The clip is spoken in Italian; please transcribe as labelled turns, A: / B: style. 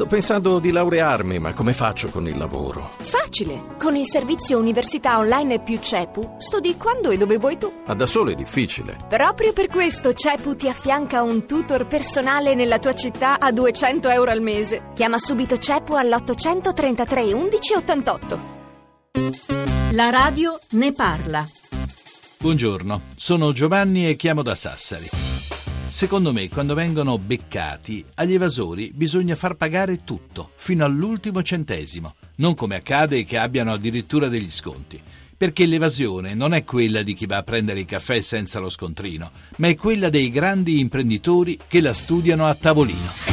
A: Sto pensando di laurearmi, ma come faccio con il lavoro?
B: Facile! Con il servizio Università Online più CEPU studi quando e dove vuoi tu.
A: Ma da solo è difficile.
B: Proprio per questo CEPU ti affianca un tutor personale nella tua città a 200 euro al mese. Chiama subito CEPU all'833 11 88.
C: La radio ne parla.
D: Buongiorno, sono Giovanni e chiamo da Sassari. Secondo me, quando vengono beccati, agli evasori bisogna far pagare tutto, fino all'ultimo centesimo, non come accade che abbiano addirittura degli sconti. Perché l'evasione non è quella di chi va a prendere il caffè senza lo scontrino, ma è quella dei grandi imprenditori che la studiano a tavolino.